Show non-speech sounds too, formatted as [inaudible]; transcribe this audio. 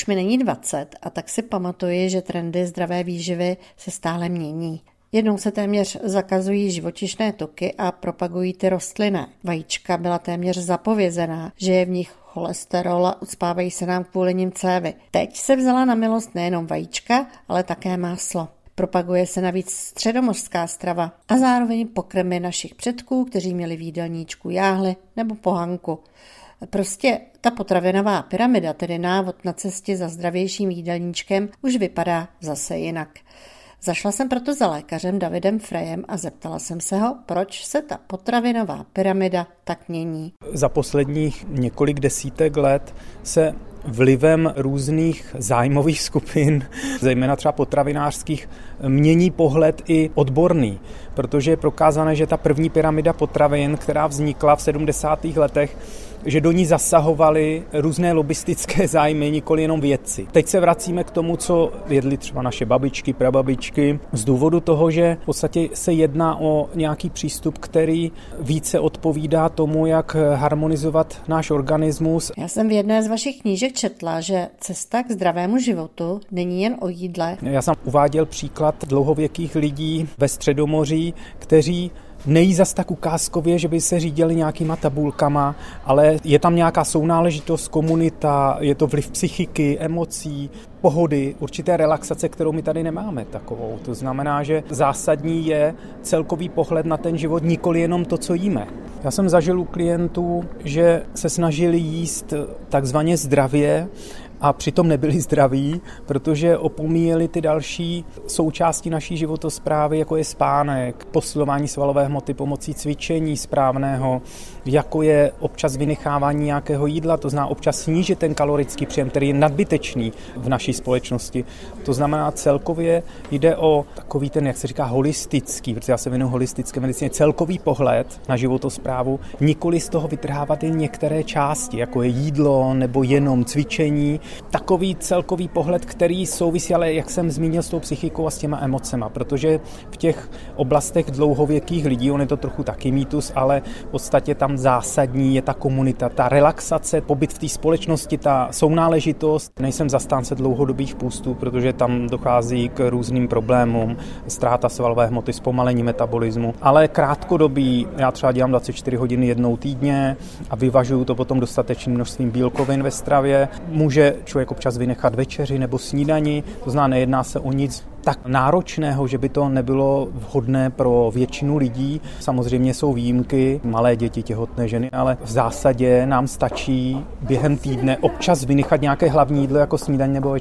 Už mi není 20 a tak si pamatuji, že trendy zdravé výživy se stále mění. Jednou se téměř zakazují živočišné tuky a propagují ty rostlinné. Vajíčka byla téměř zapovězená, že je v nich cholesterol a uspávají se nám kvůli nim cévy. Teď se vzala na milost nejenom vajíčka, ale také máslo. Propaguje se navíc středomořská strava a zároveň pokrmy našich předků, kteří měli v jídelníčku jáhly nebo pohanku. Prostě ta potravinová pyramida, tedy návod na cestě za zdravějším jídelníčkem, už vypadá zase jinak. Zašla jsem proto za lékařem Davidem Frejem a zeptala jsem se ho, proč se ta potravinová pyramida tak mění. Za posledních několik desítek let se vlivem různých zájmových skupin, [laughs] zejména třeba potravinářských, mění pohled i odborný, protože je prokázané, že ta první pyramida potravin, která vznikla v 70. letech, že do ní zasahovaly různé lobistické zájmy, nikoli jenom vědci. Teď se vracíme k tomu, co jedli třeba naše babičky, prababičky, z důvodu toho, že v podstatě se jedná o nějaký přístup, který více odpovídá tomu, jak harmonizovat náš organismus. Já jsem v jedné z vašich knížek četla, že cesta k zdravému životu není jen o jídle. Já jsem uváděl příklad dlouhověkých lidí ve Středomoří, kteří nejí zas tak ukázkově, že by se řídili nějakýma tabulkama, ale je tam nějaká sounáležitost, komunita, je to vliv psychiky, emocí, pohody, určité relaxace, kterou my tady nemáme takovou. To znamená, že zásadní je celkový pohled na ten život, nikoli jenom to, co jíme. Já jsem zažil u klientů, že se snažili jíst takzvaně zdravě a přitom nebyli [laughs] zdraví, protože opomíjeli ty další součásti naší životosprávy, jako je spánek, posilování svalové hmoty pomocí cvičení správného, jako je občas vynechávání nějakého jídla, to znamená občas snížit ten kalorický příjem, který je nadbytečný v naší společnosti. To znamená celkově jde o takový ten, jak se říká, holistický, protože já se věnuju holistické medicíně, celkový pohled na životosprávu, nikoli z toho vytrhávat jen některé části, jako je jídlo nebo jenom cvičení, takový celkový pohled, který souvisí, ale jak jsem zmínil, s tou psychikou a s těma emocema, protože v těch oblastech dlouhověkých lidí, on je to trochu taky mýtus, ale v podstatě tam zásadní je ta komunita, ta relaxace, pobyt v té společnosti, ta sounáležitost. Nejsem zastánce dlouhodobých půstů, protože tam dochází k různým problémům, ztráta svalové hmoty, zpomalení metabolismu, ale krátkodobý, já třeba dělám 24 hodiny jednou týdně a vyvažuju to potom dostatečným množstvím bílkovin ve stravě. Může člověk občas vynechat večeři nebo snídani, to znamená, nejedná se o nic tak náročného, že by to nebylo vhodné pro většinu lidí. Samozřejmě jsou výjimky, malé děti, těhotné ženy, ale v zásadě nám stačí během týdne občas vynechat nějaké hlavní jídlo jako snídaně nebo večer.